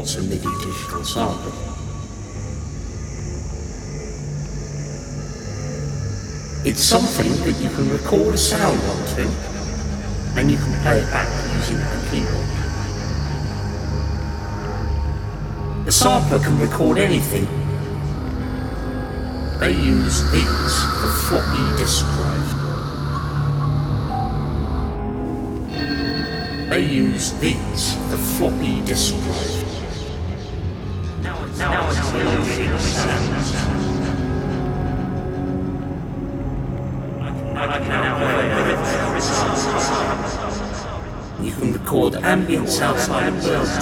What's a MIDI digital sampler? It's something that you can record a sound onto and you can play it back using a keyboard. The sampler can record anything. They use these for floppy disk drive. They use these for floppy disk drive. You can record ambience outside of What's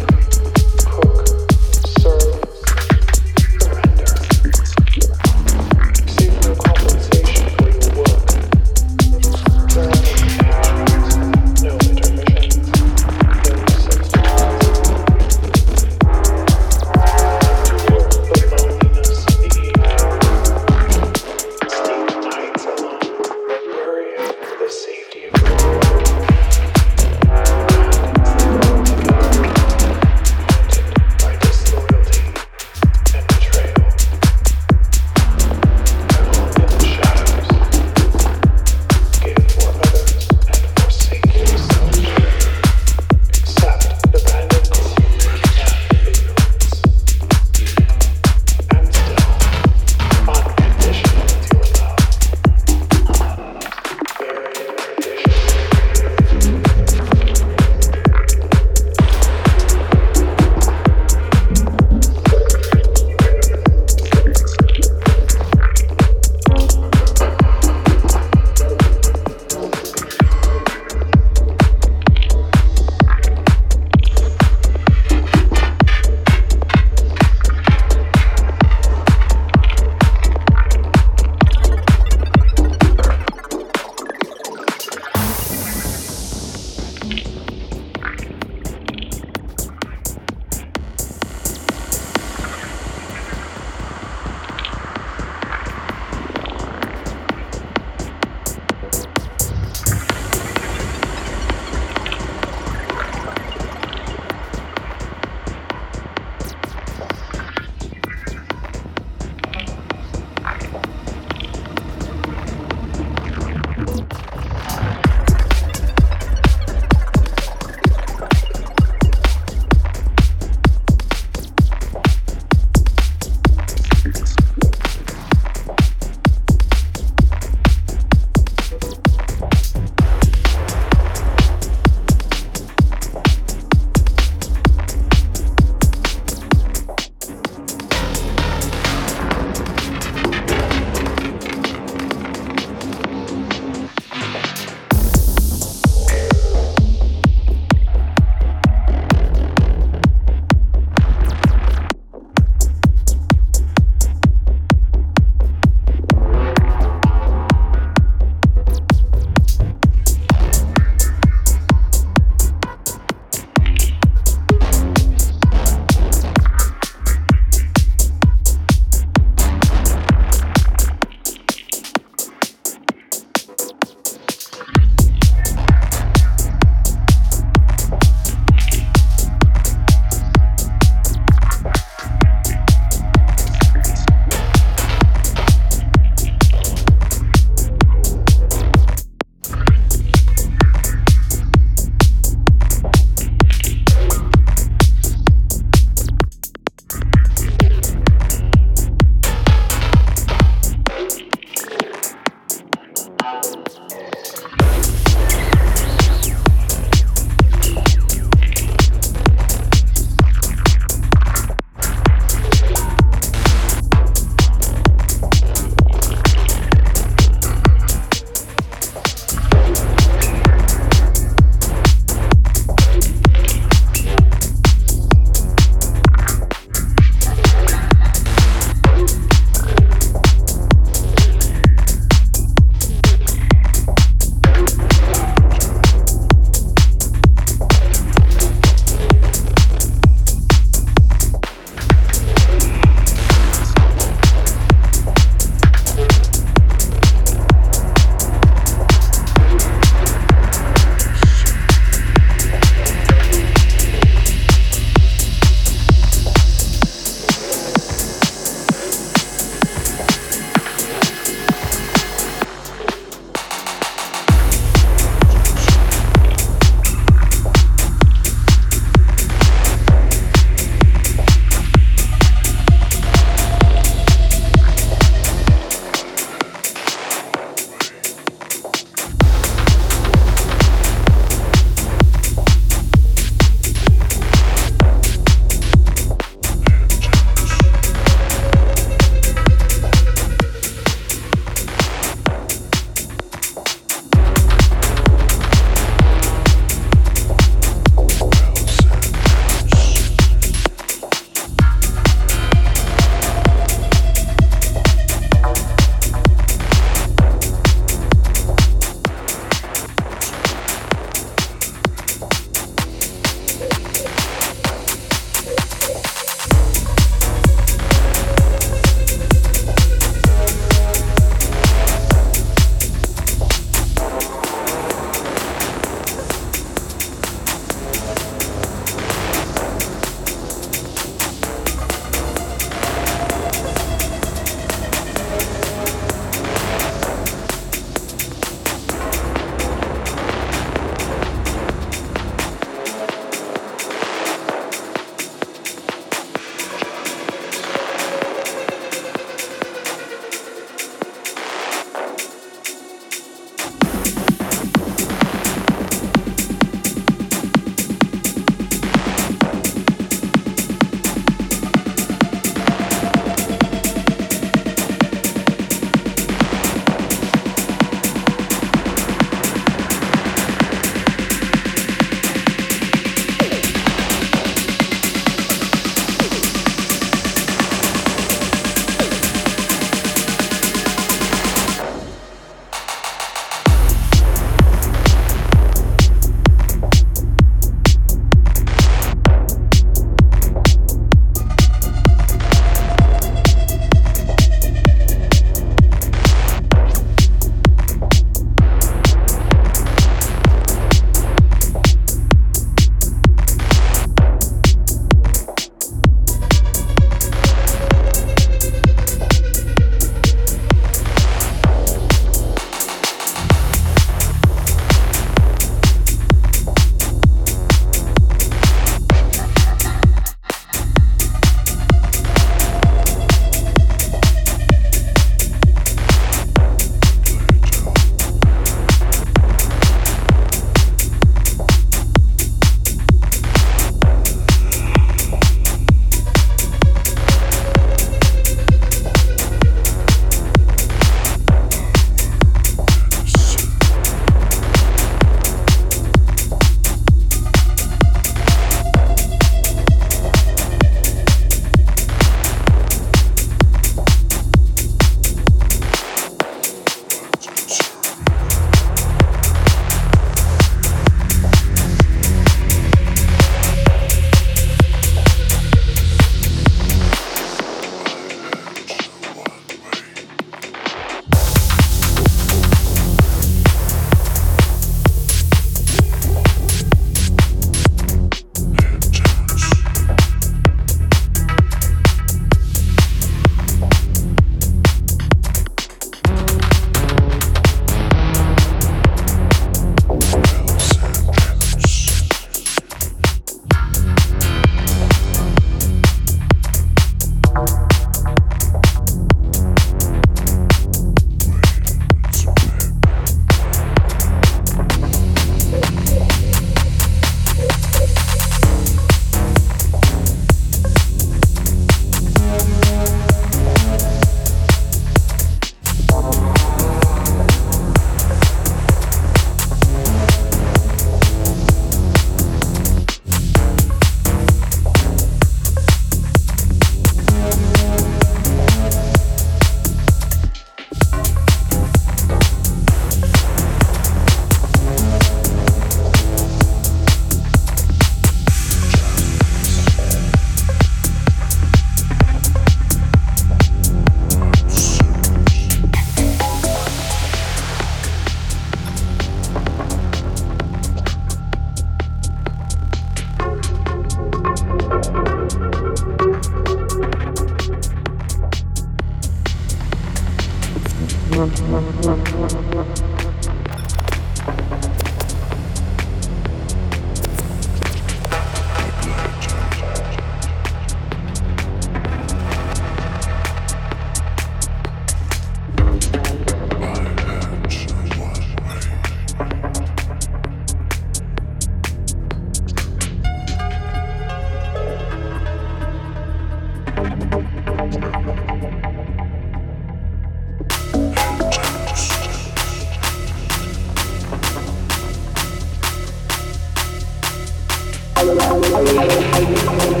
Thank you.